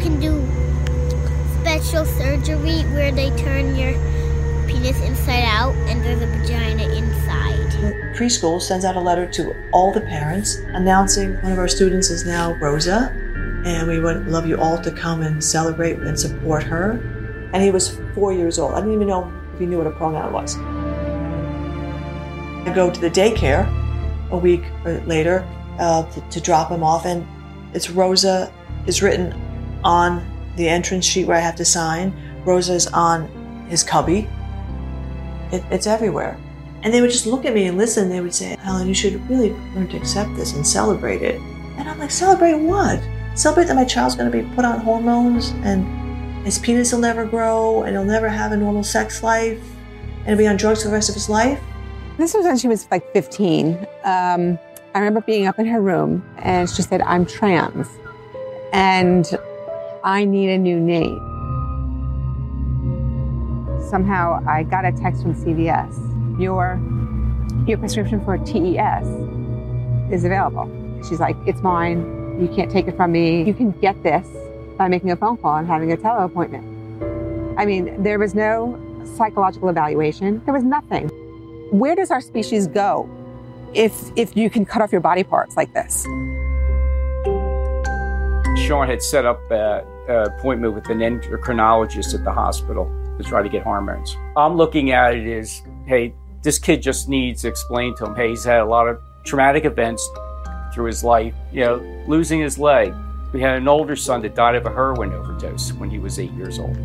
Can do special surgery where they turn your penis inside out and there's a vagina inside. preschool sends out a letter to all the parents announcing one of our students is now Rosa, and we would love you all to come and celebrate and support her. And he was four years old. I didn't even know if he knew what a pronoun was. I go to the daycare a week later uh, to, to drop him off, and it's Rosa is written on the entrance sheet where I have to sign. Rosa's on his cubby. It, it's everywhere. And they would just look at me and listen. They would say, Helen, you should really learn to accept this and celebrate it. And I'm like, celebrate what? Celebrate that my child's going to be put on hormones and his penis will never grow and he'll never have a normal sex life and he'll be on drugs for the rest of his life? This was when she was like 15. Um, I remember being up in her room and she said, I'm trans and I need a new name. Somehow I got a text from CVS. Your, your prescription for TES is available. She's like, it's mine. You can't take it from me. You can get this by making a phone call and having a tele appointment. I mean, there was no psychological evaluation. There was nothing. Where does our species go if if you can cut off your body parts like this? Sean had set up appointment with an endocrinologist at the hospital to try to get hormones. I'm looking at it as, hey, this kid just needs to explain to him, hey, he's had a lot of traumatic events through his life, you know, losing his leg. We had an older son that died of a heroin overdose when he was eight years old.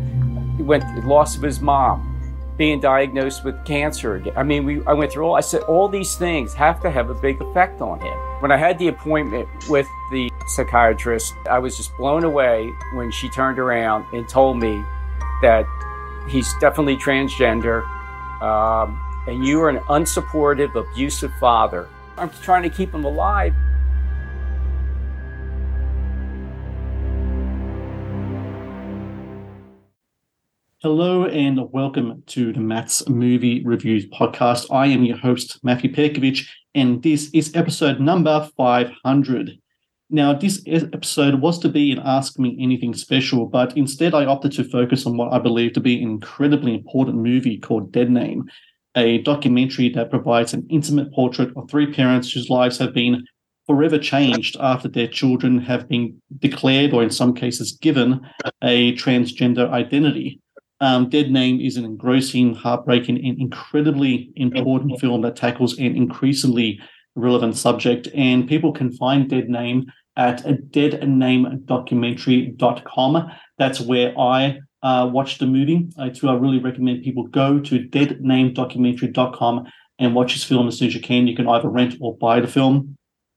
He went loss of his mom, being diagnosed with cancer again. I mean, we I went through all I said all these things have to have a big effect on him. When I had the appointment with the psychiatrist, I was just blown away when she turned around and told me that he's definitely transgender, um, and you are an unsupportive, abusive father. I'm trying to keep him alive. Hello and welcome to the Matt's Movie Reviews podcast. I am your host, Matthew Perkovich, and this is episode number 500. Now, this episode was to be an Ask Me Anything special, but instead I opted to focus on what I believe to be an incredibly important movie called Dead Name, a documentary that provides an intimate portrait of three parents whose lives have been forever changed after their children have been declared, or in some cases given, a transgender identity. Um, Dead Name is an engrossing, heartbreaking, and incredibly important film that tackles an increasingly relevant subject. And people can find Dead Name at deadnamedocumentary.com. That's where I uh, watched the movie. I, too, I really recommend people go to deadnamedocumentary.com and watch this film as soon as you can. You can either rent or buy the film.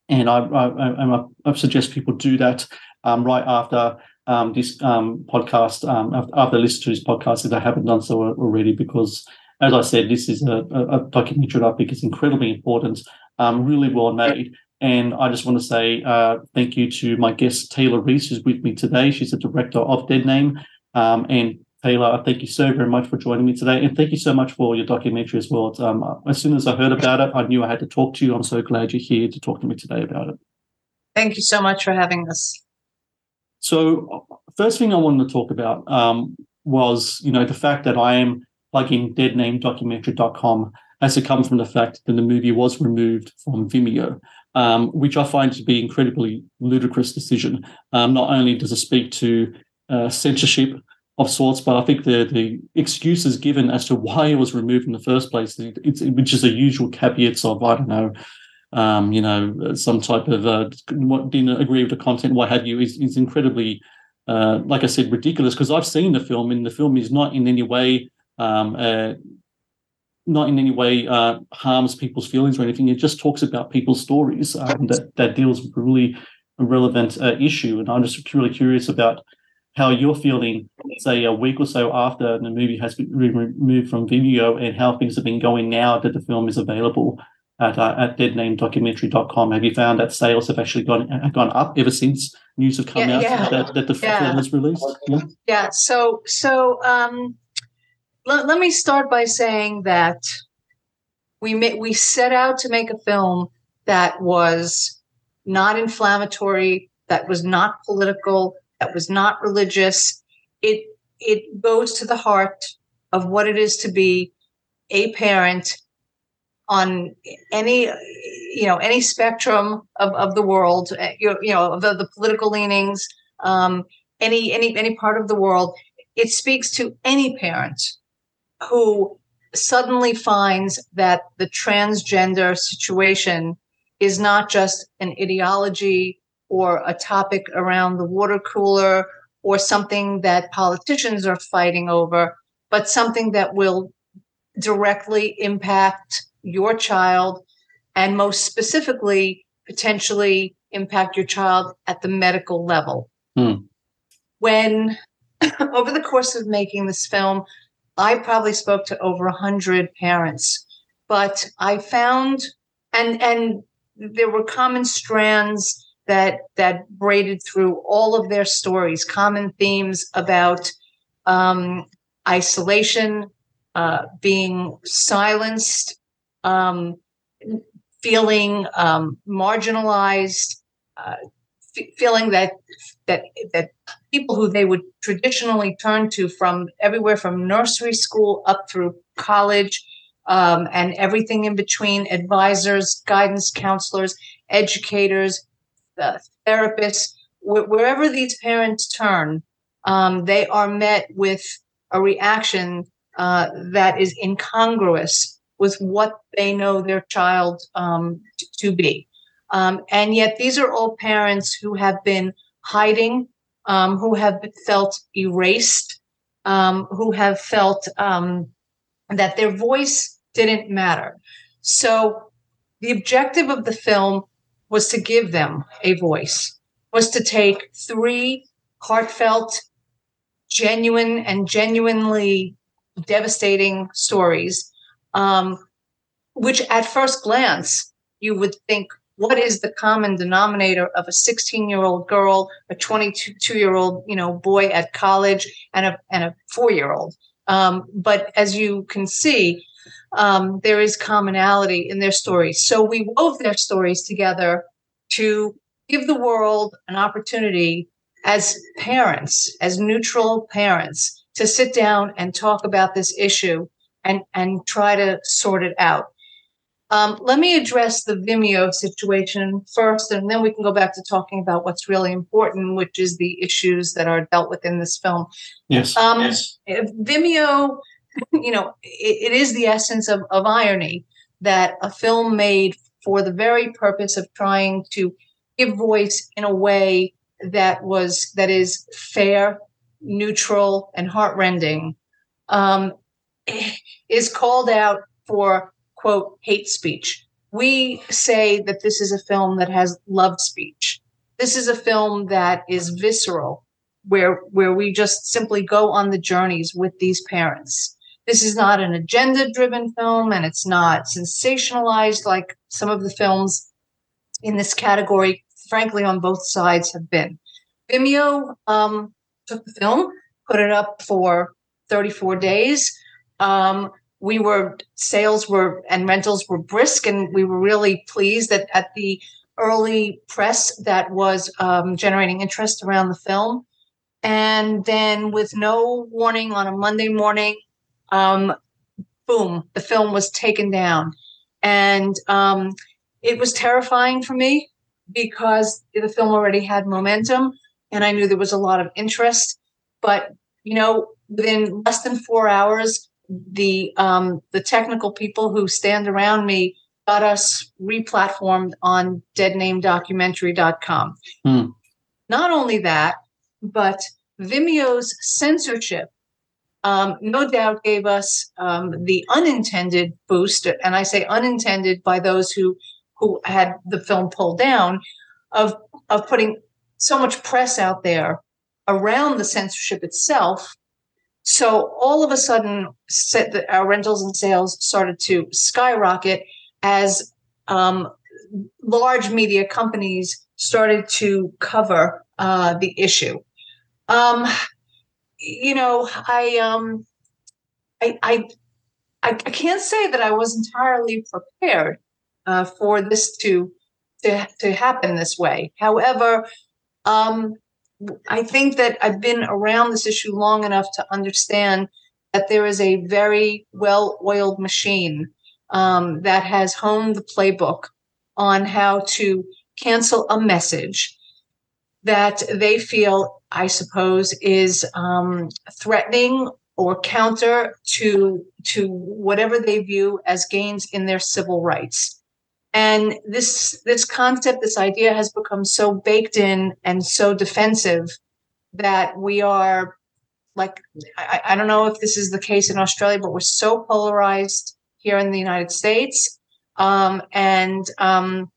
And I, I, I, I suggest people do that um, right after um, this um, podcast, um, after listening to this podcast, if they haven't done so already, because as I said, this is a, a documentary that I think is incredibly important, um, really well made. And I just want to say uh, thank you to my guest, Taylor Reece, who's with me today. She's the director of Dead Name. Um, and Taylor, thank you so very much for joining me today. And thank you so much for your documentary as well. Um, as soon as I heard about it, I knew I had to talk to you. I'm so glad you're here to talk to me today about it. Thank you so much for having us. So, first thing I wanted to talk about um, was, you know, the fact that I am plugging deadnamedocumentary.com has to come from the fact that the movie was removed from Vimeo, um, which I find to be incredibly ludicrous decision. Um, not only does it speak to uh, censorship of sorts, but I think the the excuses given as to why it was removed in the first place, it's, which is the usual caveats of I don't know, um, you know, some type of uh, what didn't agree with the content, what have you, is, is incredibly, uh, like I said, ridiculous. Because I've seen the film, and the film is not in any way, um, uh, not in any way uh, harms people's feelings or anything. It just talks about people's stories um, that that deals with really relevant uh, issue. And I'm just really curious about how you're feeling, say, a week or so after the movie has been removed from Vimeo and how things have been going now that the film is available at, uh, at deadnamedocumentary.com. Have you found that sales have actually gone gone up ever since news have come Yeah, out yeah. that, that the Yeah. film was released? Yeah. Yeah. So so um, let, let me start by saying that we ma- we set out to make a film that was not inflammatory, that was not political, that was not religious. It it goes to the heart of what it is to be a parent on any you know any spectrum of, of the world uh, you know, the, the political leanings um, any any any part of the world. It speaks to any parent who suddenly finds that the transgender situation is not just an ideology or a topic around the water cooler or something that politicians are fighting over but something that will directly impact your child and most specifically potentially impact your child at the medical level Hmm. when over the course of making this film i probably spoke to over a 100 parents but i found and and there were common strands that that braided through all of their stories common themes about um, isolation uh, being silenced um, feeling um, marginalized uh, f- feeling that that that people who they would traditionally turn to from everywhere from nursery school up through college um, and everything in between advisors guidance counselors educators uh, therapists wh- wherever these parents turn um, they are met with a reaction uh, that is incongruous with what they know their child um, t- to be. Um, and yet these are all parents who have been hiding um, who have felt erased um, who have felt um, that their voice didn't matter. So the objective of the film was to give them a voice was to take three heartfelt genuine and genuinely devastating stories um, which at first glance you would think what is the common denominator of a 16 year old girl a 22 year old you know boy at college and a and a 4 year old um, but as you can see um, there is commonality in their stories. So we wove their stories together to give the world an opportunity as parents as neutral parents to sit down and talk about this issue and and try to sort it out um, let me address the Vimeo situation first, and then we can go back to talking about what's really important, which is the issues that are dealt with in this film. Yes. Um, yes. Vimeo, you know, it, it is the essence of, of irony that a film made for the very purpose of trying to give voice in a way that was that is fair, neutral, and heartrending, um, is called out for quote hate speech. We say that this is a film that has love speech. This is a film that is visceral, where where we just simply go on the journeys with these parents. This is not an agenda driven film and it's not sensationalized like some of the films in this category, frankly, on both sides have been. Vimeo um, took the film, put it up for 34 days. Um, we were sales were and rentals were brisk, and we were really pleased that at the early press that was um, generating interest around the film. And then, with no warning, on a Monday morning, um, boom, the film was taken down, and um, it was terrifying for me because the film already had momentum, and I knew there was a lot of interest. But you know, within less than four hours, the um, the technical people who stand around me got us replatformed on deadnamedocumentary.com. Hmm. Not only that, but Vimeo's censorship um, no doubt gave us um, the unintended boost, and I say unintended by those who who had the film pulled down, of of putting so much press out there around the censorship itself. So all of a sudden, our rentals and sales started to skyrocket as um, large media companies started to cover uh, the issue. Um, you know, I, um, I, I, I, can't say that I was entirely prepared uh, for this to, to to happen this way. However, um, I think that I've been around this issue long enough to understand that there is a very well-oiled machine um, that has honed the playbook on how to cancel a message that they feel, I suppose, is um, threatening or counter to to whatever they view as gains in their civil rights. And this this concept, this idea, has become so baked in and so defensive that we are like I, I don't know if this is the case in Australia, but we're so polarized here in the United States, um, and um,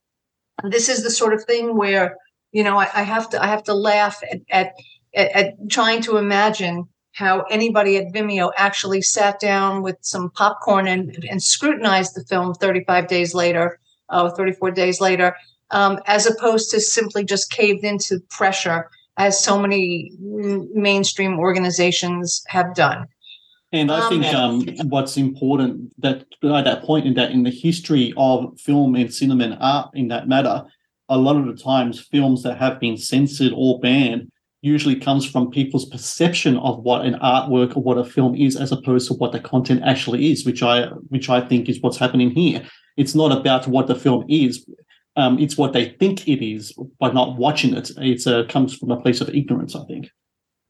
this is the sort of thing where you know I, I have to I have to laugh at, at, at trying to imagine how anybody at Vimeo actually sat down with some popcorn and, and scrutinized the film 35 days later, uh, 34 days later, um, as opposed to simply just caved into pressure as so many mainstream organizations have done. And I think um, what's important that at that point in that in the history of film and cinema and art in that matter, a lot of the times films that have been censored or banned usually comes from people's perception of what an artwork or what a film is as opposed to what the content actually is, which I which I think is what's happening here. It's not about what the film is. Um, it's what they think it is by not watching it. It uh, comes from a place of ignorance, I think.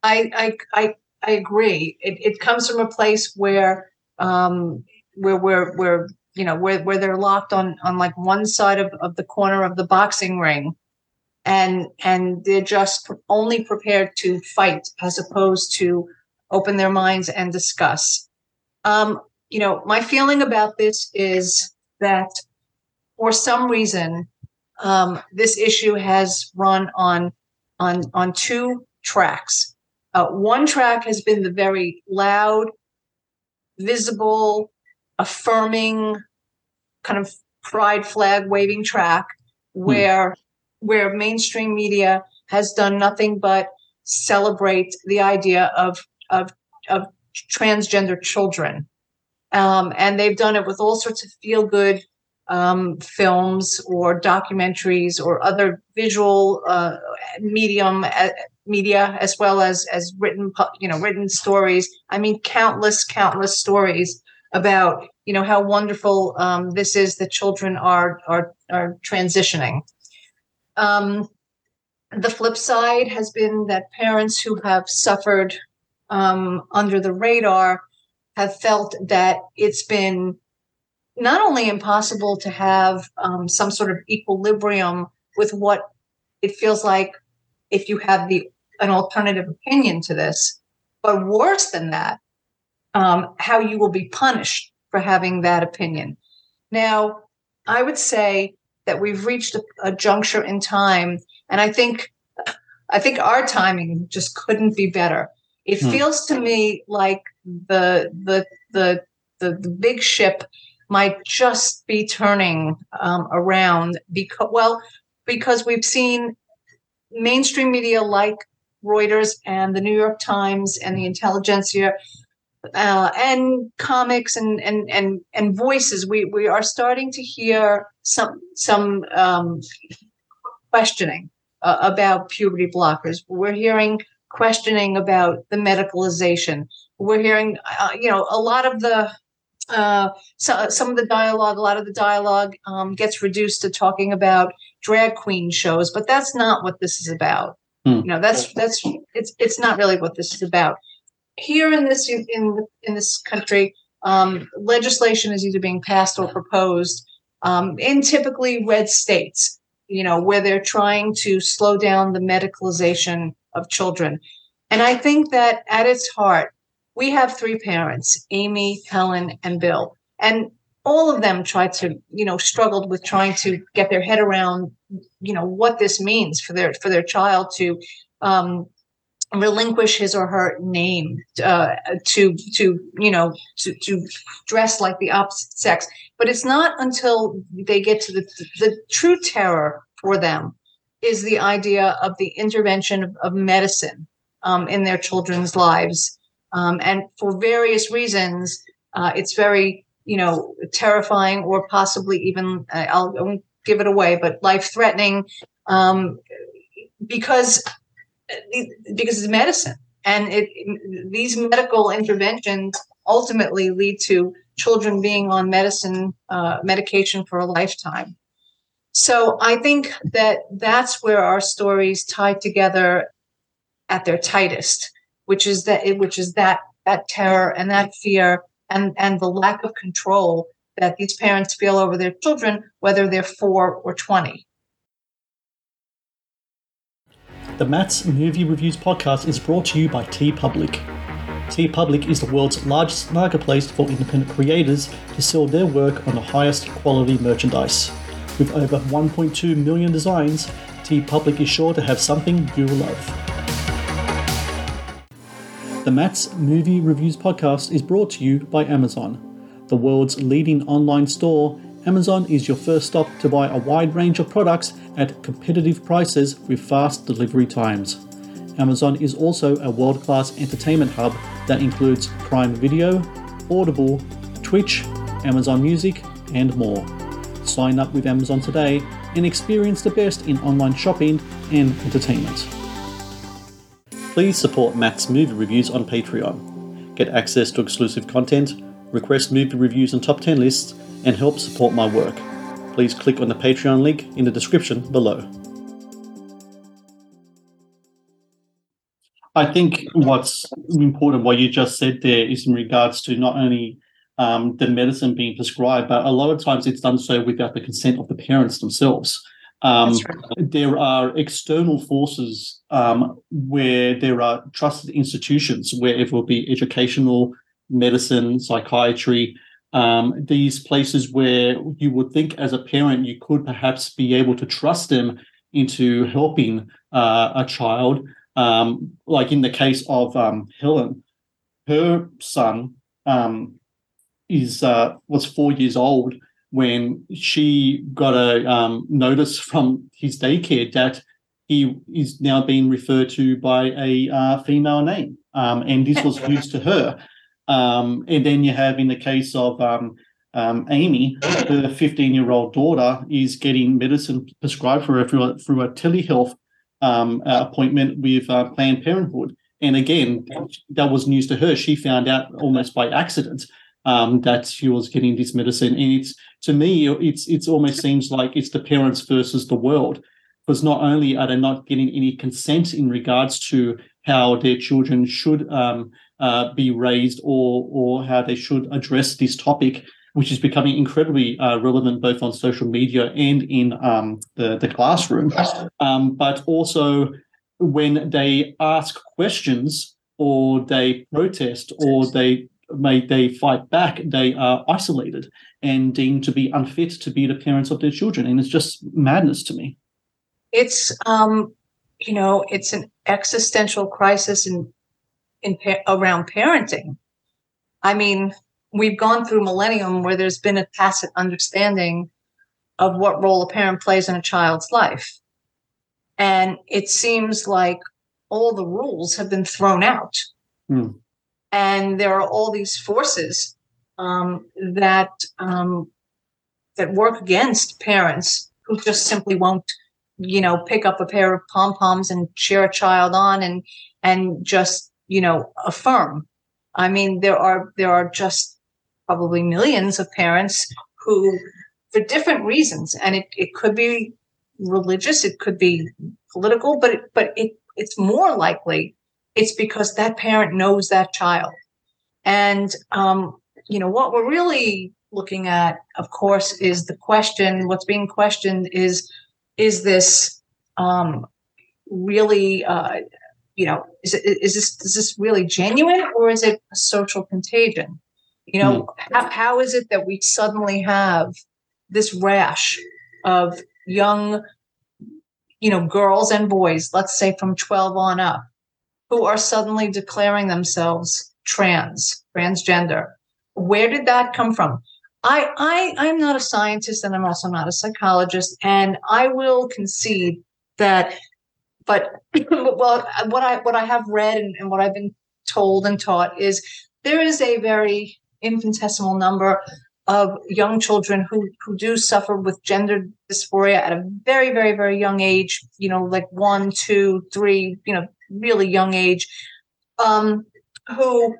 I, I, I I agree. It, it comes from a place where um, where where where you know where where they're locked on on like one side of, of the corner of the boxing ring, and and they're just only prepared to fight as opposed to open their minds and discuss. Um, you know, my feeling about this is that for some reason um, this issue has run on on on two tracks uh, one track has been the very loud, visible, affirming, kind of pride flag waving track, hmm. where where mainstream media has done nothing but celebrate the idea of of of transgender children, um, and they've done it with all sorts of feel good um, films or documentaries or other visual uh, medium uh, media as well as as written you know written stories. I mean countless countless stories about you know how wonderful um, this is that children are are are transitioning. Um, the flip side has been that parents who have suffered um, under the radar have felt that it's been not only impossible to have um, some sort of equilibrium with what it feels like if you have the an alternative opinion to this. But worse than that, um, how you will be punished for having that opinion. Now, I would say that we've reached a, a juncture in time, and I think I think our timing just couldn't be better. It hmm. feels to me like the the the the, the big ship might just be turning um, around because well because we've seen mainstream media like Reuters and the New York Times and the intelligentsia uh, and comics and and and and voices. We we are starting to hear some some um, questioning uh, about puberty blockers. We're hearing questioning about the medicalization. We're hearing, uh, you know, a lot of the uh, so, some of the dialogue, a lot of the dialogue um, gets reduced to talking about drag queen shows, but that's not what this is about. Hmm. You know, that's that's it's it's not really what this is about. Here in this in in this country, um, legislation is either being passed or proposed um, in typically red states. You know, where they're trying to slow down the medicalization of children, and I think that at its heart, we have three parents: Amy, Helen, and Bill. And all of them tried to you know struggled with trying to get their head around you know what this means for their for their child to um, relinquish his or her name uh, to to you know to, to dress like the opposite sex but it's not until they get to the the true terror for them is the idea of the intervention of, of medicine um, in their children's lives. Um, and for various reasons uh, it's very you know terrifying or possibly even uh, I'll, I won't give it away but life threatening um, because because it's medicine. And it, these medical interventions ultimately lead to children being on medicine uh, medication for a lifetime so i think that that's where our stories tie together at their tightest which is that which is that that terror and that fear and and the lack of control that these parents feel over their children whether they're 4 or 20 The Matt's Movie Reviews podcast is brought to you by TeePublic. TeePublic is the world's largest marketplace for independent creators to sell their work on the highest quality merchandise. With over 1.2 million designs, TeePublic is sure to have something you'll love. The Matt's Movie Reviews podcast is brought to you by Amazon. The world's leading online store, Amazon is your first stop to buy a wide range of products at competitive prices with fast delivery times. Amazon is also a world class entertainment hub that includes Prime Video, Audible, Twitch, Amazon Music, and more. Sign up with Amazon today and experience the best in online shopping and entertainment. Please support Matt's movie reviews on Patreon. Get access to exclusive content, request movie reviews and top 10 lists, and help support my work please click on the Patreon link in the description below. I think what's important, what you just said there, is in regards to not only um, the medicine being prescribed, but a lot of times it's done so without the consent of the parents themselves. Um, right. There are external forces um, where there are trusted institutions, where it will be educational, medicine, psychiatry, um, these places where you would think as a parent you could perhaps be able to trust them into helping uh, a child. Um, like in the case of um, Helen, her son um, is uh, was four years old when she got a um, notice from his daycare that he is now being referred to by a uh, female name, um, and this was news to her. Um, and then you have in the case of um, um, Amy, her 15 year old daughter is getting medicine prescribed for her through a, through a telehealth um, uh, appointment with uh, Planned Parenthood. And again, that was news to her. She found out almost by accident um, that was getting this medicine. And it's to me, it's it's almost seems like it's the parents versus the world, because not only are they not getting any consent in regards to how their children should um, uh, be raised or or how they should address this topic, which is becoming incredibly uh, relevant both on social media and in um, the the classroom. Um, but also when they ask questions or they protest or they may they fight back, they are isolated and deemed to be unfit to be the parents of their children, and it's just madness to me. It's um, you know, it's an existential crisis in in around parenting. I mean, we've gone through millennium where there's been a tacit understanding of what role a parent plays in a child's life. And it seems like all the rules have been thrown out. Mm. And there are all these forces um, that um, that work against parents who just simply won't, you know, pick up a pair of pom poms and cheer a child on and and just you know, affirm. I mean, there are there are just probably millions of parents who, for different reasons, and it, it could be religious, it could be political, but it, but it it's more likely it's because that parent knows that child, and um, you know what we're really looking at, of course, is the question. What's being questioned is is this um, really uh, you know, is, it, is this is this really genuine or is it a social contagion? You know, how, how is it that we suddenly have this rash of young, you know, girls and boys, let's say from 12 on up, who are suddenly declaring themselves trans, transgender? Where did that come from? I, I, I'm not a scientist and I'm also not a psychologist, and I will concede that. But well, what I what I have read and, and what I've been told and taught is there is a very infinitesimal number of young children who who do suffer with gender dysphoria at a very very very young age you know like one two three you know really young age um who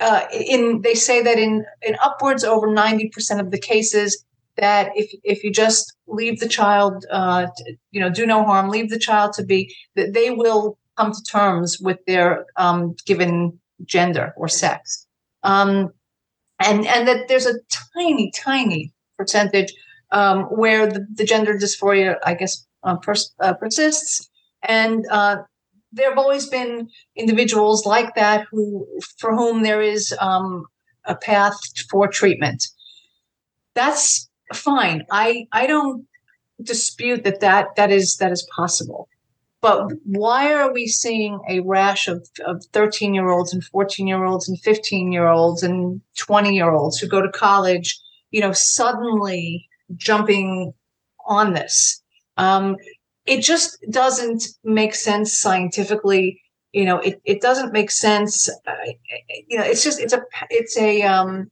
uh in they say that in in upwards over 90% of the cases that if if you just leave the child uh you know do no harm leave the child to be that they will come to terms with their um given gender or sex. Um and and that there's a tiny tiny percentage um, where the, the, gender dysphoria i guess uh, pers- uh, persists. And uh, there have always been individuals like that who for whom there is um, a path for treatment. That's fine. I i don't dispute that that that is that is possible. But why are we seeing a rash of, of 13 year olds and 14 year olds and 15 year olds and 20 year olds who go to college, you know, suddenly jumping on this? Um, it just doesn't make sense scientifically. You know, it, it doesn't make sense. Uh, you know, it's just, it's a, it's a, um,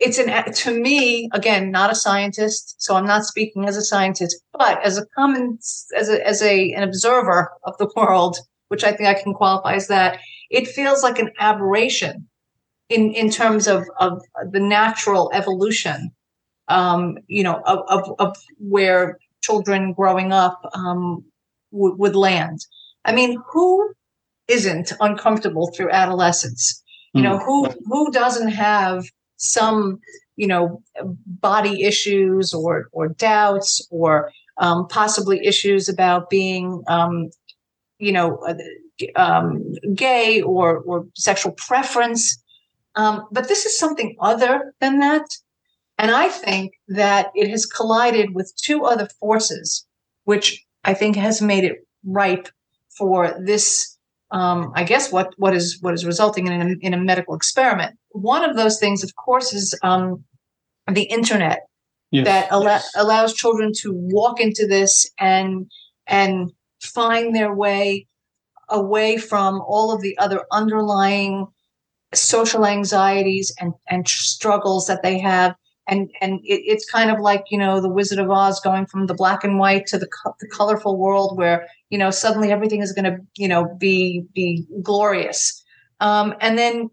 it's an to me again not a scientist so i'm not speaking as a scientist but as a common as a as a an observer of the world which i think i can qualify as that it feels like an aberration in in terms of of the natural evolution um you know of of, of where children growing up um w- would land. I mean who isn't uncomfortable through adolescence? You know who who doesn't have some you know body issues or or doubts or um, possibly issues about being um, you know uh, um, gay or or sexual preference? Um, but this is something other than that and i think that it has collided with two other forces which i think has made it ripe for this um, I guess what what is what is resulting in a, in a medical experiment. One of those things, of course, is um, the internet yes. that al- yes. allows children to walk into this and and find their way away from all of the other underlying social anxieties and and struggles that they have and and it, it's kind of like you know the Wizard of Oz going from the black and white to the co- the colorful world where you know suddenly everything is going to you know be be glorious, um, and then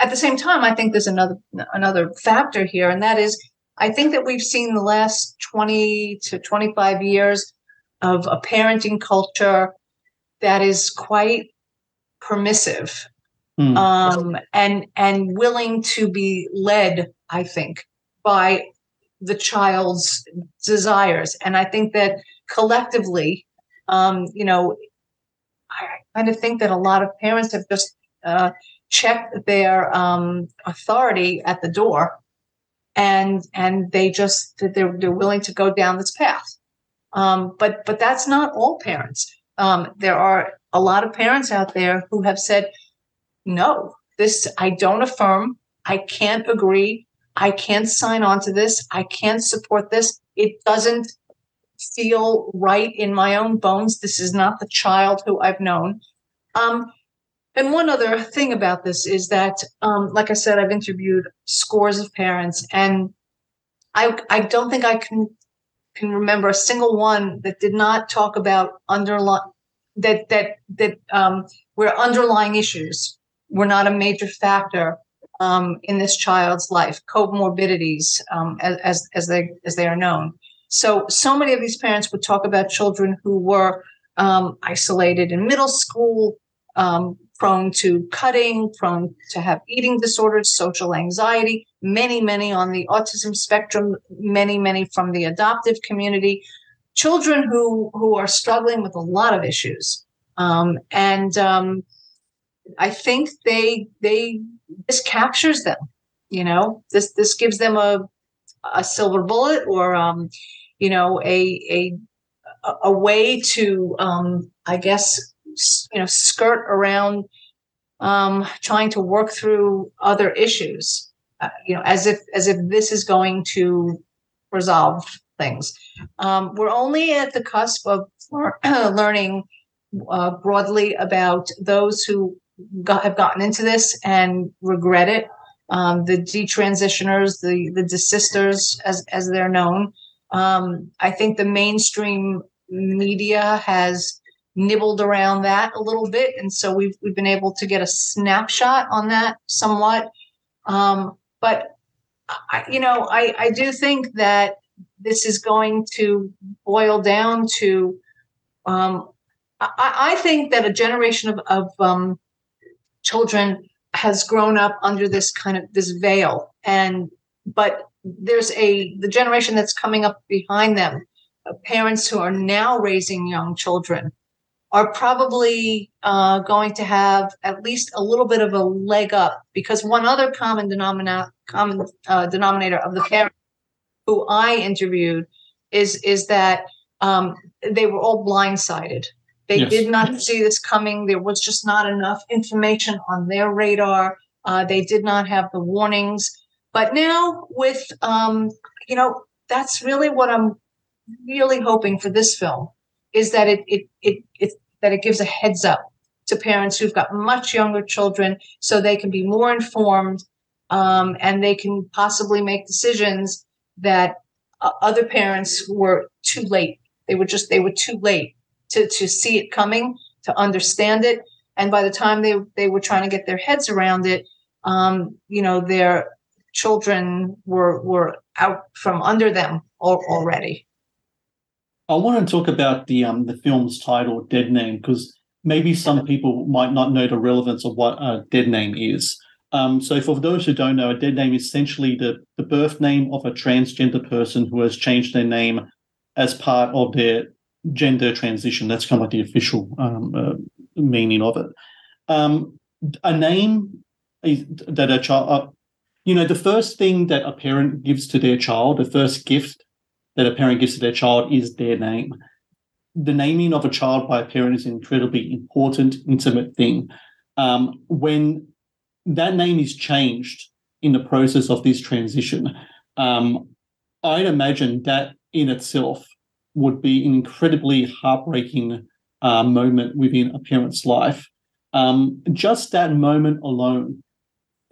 at the same time, I think there's another another factor here, and that is I think that we've seen the last twenty to twenty five years of a parenting culture that is quite permissive mm. um, and and willing to be led I think, by the child's desires. And I think that collectively, um, you know, I kind of think that a lot of parents have just uh, checked their um, authority at the door, and and they just they're they're willing to go down this path. Um, but but that's not all parents. Um, there are a lot of parents out there who have said, no, this I don't affirm. I can't agree. I can't sign on to this. I can't support this. It doesn't feel right in my own bones. This is not the child who I've known. Um, and one other thing about this is that, um, like I said, I've interviewed scores of parents, and I I don't think I can can remember a single one that did not talk about underlying that that that um, where underlying issues were not a major factor um, in this child's life, comorbidities, um, as, as they as they are known. So, so many of these parents would talk about children who were um, isolated in middle school, um, prone to cutting, prone to have eating disorders, social anxiety. Many, many on the autism spectrum. Many, many from the adoptive community. Children who who are struggling with a lot of issues, um, and um, I think they they this captures them. You know, this this gives them a a silver bullet or um, you know a a a way to um, I guess you know skirt around um, trying to work through other issues. Uh, you know, as if as if this is going to resolve things. Um, we're only at the cusp of learning uh, broadly about those who got, have gotten into this and regret it. Um, the detransitioners, the the desisters, as as they're known. Um, I think the mainstream media has nibbled around that a little bit, and so we've we've been able to get a snapshot on that somewhat. Um, but I, you know, I I do think that this is going to boil down to. Um, I, I think that a generation of, of um, children has grown up under this kind of this veil. And but there's a the generation that's coming up behind them uh, parents who are now raising young children are probably uh, going to have at least a little bit of a leg up because one other common denominator common uh, denominator of the parents who I interviewed is is that um, they were all blindsided they yes. did not see this coming. There was just not enough information on their radar. Uh, they did not have the warnings. But now, with um, you know, that's really what I'm really hoping for this film is that it it it, it that it gives a heads up to parents who've got much younger children, so they can be more informed um, and they can possibly make decisions that uh, other parents were too late. They were just they were too late to to see it coming, to understand it, and by the time they they were trying to get their heads around it, um, you know, their children were were out from under them already. I want to talk about the um the film's title, Dead Name, because maybe some people might not know the relevance of what a dead name is. Um, so, for those who don't know, a dead name is essentially the, the birth name of a transgender person who has changed their name as part of their gender transition. That's kind of like the official um, uh, meaning of it. Um, a name that a child, uh, you know, the first thing that a parent gives to their child, the first gift that a parent gives to their child is their name. The naming of a child by a parent is an incredibly important, intimate thing. Um, when that name is changed in the process of this transition, um, I'd imagine that in itself would be an incredibly heartbreaking uh, moment within a parent's life. Um, just that moment alone,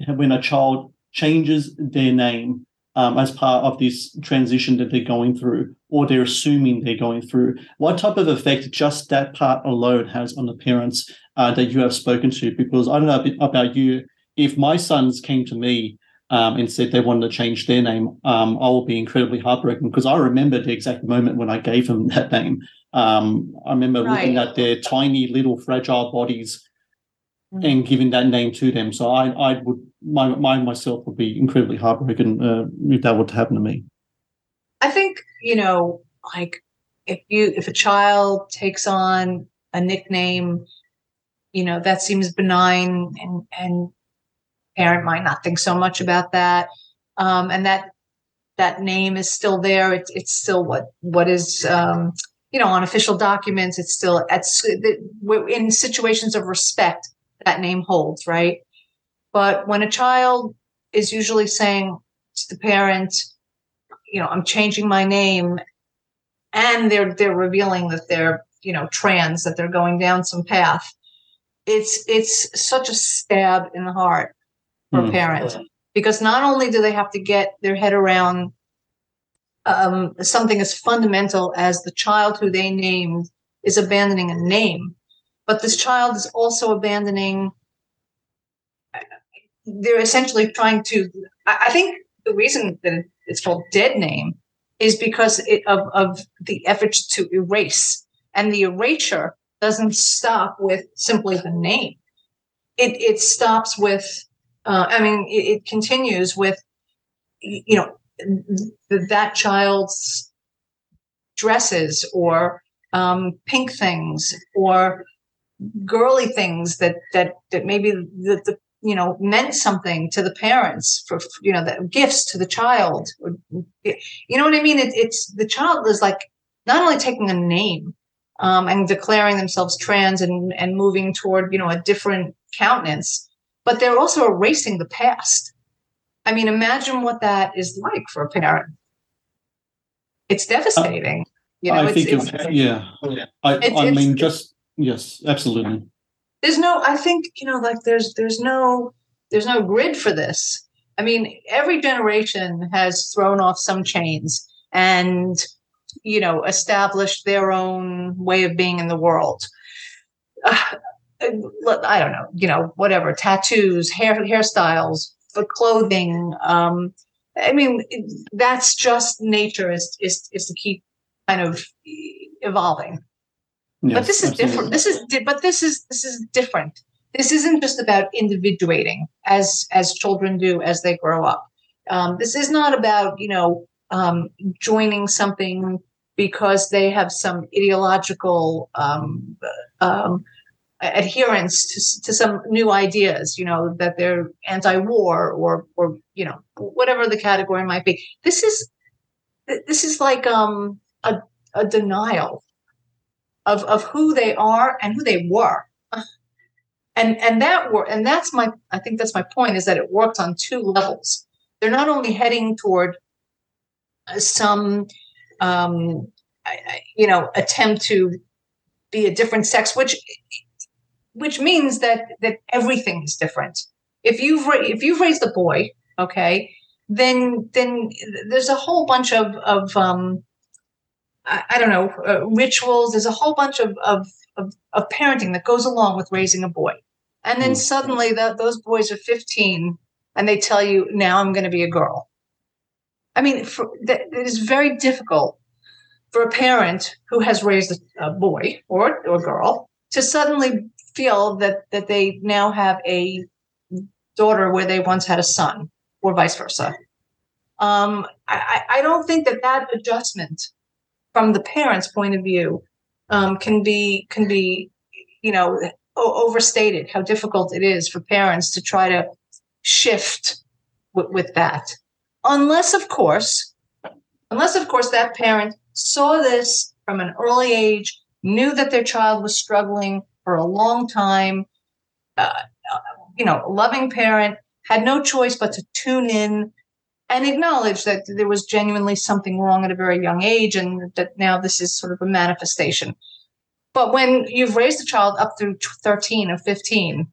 when a child changes their name um, as part of this transition that they're going through, or they're assuming they're going through, what type of effect just that part alone has on the parents uh, that you have spoken to? Because I don't know about you, if my sons came to me um, and said they wanted to change their name, um, I will be incredibly heartbroken because I remember the exact moment when I gave them that name. Um, I remember right. looking at their tiny little fragile bodies mm. and giving that name to them. So I, I would, my, my myself would be incredibly heartbroken uh, if that were to happen to me. I think you know, like if you if a child takes on a nickname, you know that seems benign and and parent might not think so much about that. Um, and that that name is still there. It's it's still what what is um, you know on official documents. It's still at in situations of respect that name holds right. But when a child is usually saying to the parent, you know, I'm changing my name, and they're they're revealing that they're you know trans, that they're going down some path. It's it's such a stab in the heart for mm. a parent because not only do they have to get their head around um, something as fundamental as the child who they named is abandoning a name, but this child is also abandoning. They're essentially trying to. I think the reason that it's called dead name is because it, of of the efforts to erase, and the erasure doesn't stop with simply the name. It it stops with uh, I mean, it, it, continues with, you know, that child's dresses or um, pink things or girly things that that that maybe the, the you know meant something to the parents for you know the gifts to the child. You know what i mean? It, it's the child is like not only taking a name um, and declaring themselves trans and and moving toward you know a different countenance but they're also erasing the past. I mean imagine what that is like for a parent. It's devastating uh, you know i think it's, it's, yeah. I, it's, I mean just yes absolutely. There's no i think you know like there's there's no there's no grid for this. I mean every generation has thrown off some chains and you know established their own way of being in the world. uh, i don't know you know whatever tattoos hair hairstyles clothing um i mean that's just nature is is is to keep kind of evolving Yes, but this is absolutely. different. This is but this is this is different. This isn't just about individuating as as children do as they grow up. Um, this is not about you know um, joining something because they have some ideological um, um, adherence to, to some new ideas. You know that they're anti-war or or you know whatever the category might be. This is this is like um, a, a denial of of who they are and who they were and and that were and that's my i think that's my point is that it works on two levels they're not only heading toward uh, some um you know attempt to be a different sex which which means that that everything is different if you've if you've raised a boy okay then then there's a whole bunch of of um I, I don't know, uh, rituals. There's a whole bunch of, of, of, of, parenting that goes along with raising a boy. And then mm. suddenly the, those boys are 15 and they tell you, now I'm going to be a girl. I mean, for, it is very difficult for a parent who has raised a, boy or, or a girl to suddenly feel that, that they now have a daughter where they once had a son or vice versa. Um, I, I don't think that that adjustment from the parents' point of view um, can be can be you know overstated how difficult it is for parents to try to shift w- with that unless of course unless of course that parent saw this from an early age knew that their child was struggling for a long time uh, you know a loving parent had no choice but to tune in and acknowledge that there was genuinely something wrong at a very young age and that now this is sort of a manifestation. But when you've raised a child up through 13 or 15,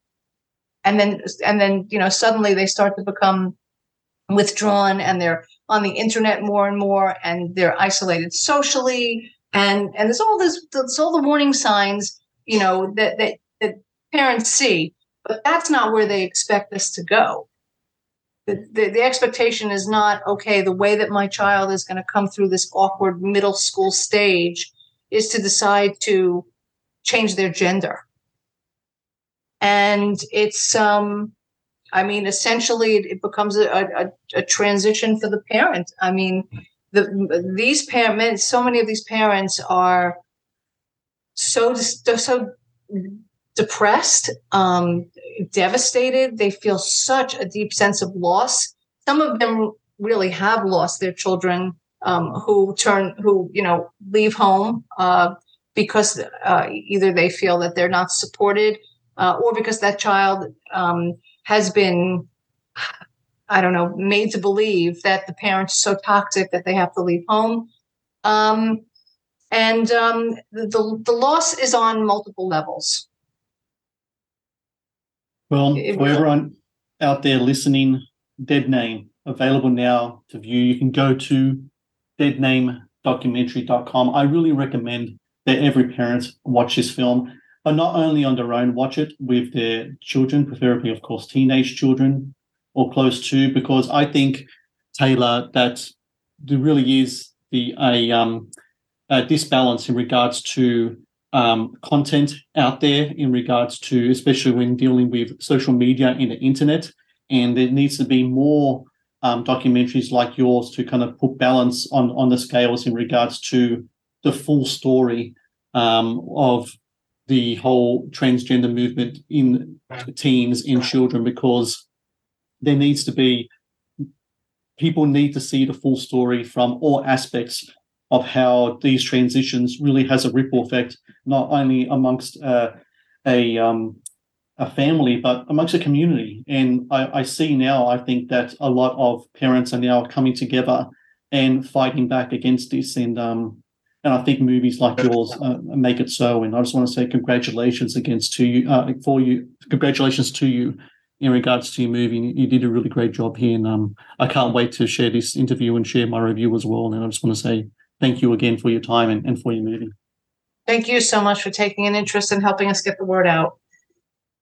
and then and then you know suddenly they start to become withdrawn and they're on the internet more and more and they're isolated socially and and there's all this there's all the warning signs you know that that, that parents see but that's not where they expect this to go. The, the, the expectation is not okay the way that my child is going to come through this awkward middle school stage is to decide to change their gender. And it's um i mean essentially it, it becomes a, a, a, transition for the parent. I mean the these parents so many of these parents are so so depressed, um, devastated. They feel such a deep sense of loss. Some of them really have lost their children um, who turn, who, you know, leave home uh, because uh, either they feel that they're not supported uh, or because that child um, has been, I don't know, made to believe that the parents are so toxic that they have to leave home. Um, and um, the, the loss is on multiple levels. Well, for everyone out there listening, Dead Name available now to view. You can go to deadnamedocumentary.com. I really recommend that every parent watch this film, but not only on their own, watch it with their children, preferably, of course, teenage children or close to, because I think, Taylor, that there really is the a um a disbalance in regards to um, content out there in regards to, especially when dealing with social media and the internet. And there needs to be more um, documentaries like yours to kind of put balance on on the scales in regards to the full story um, of the whole transgender movement in teens in children because there needs to be people need to see the full story from all aspects of how these transitions really has a ripple effect not only amongst uh, a um, a family but amongst a community and I, I see now i think that a lot of parents are now coming together and fighting back against this and um, and I think movies like yours uh, make it so. And I just want to say congratulations against to you uh, for you. Congratulations to you in regards to your movie. You did a really great job here, and um, I can't wait to share this interview and share my review as well. And I just want to say thank you again for your time and, and for your movie. Thank you so much for taking an interest in helping us get the word out.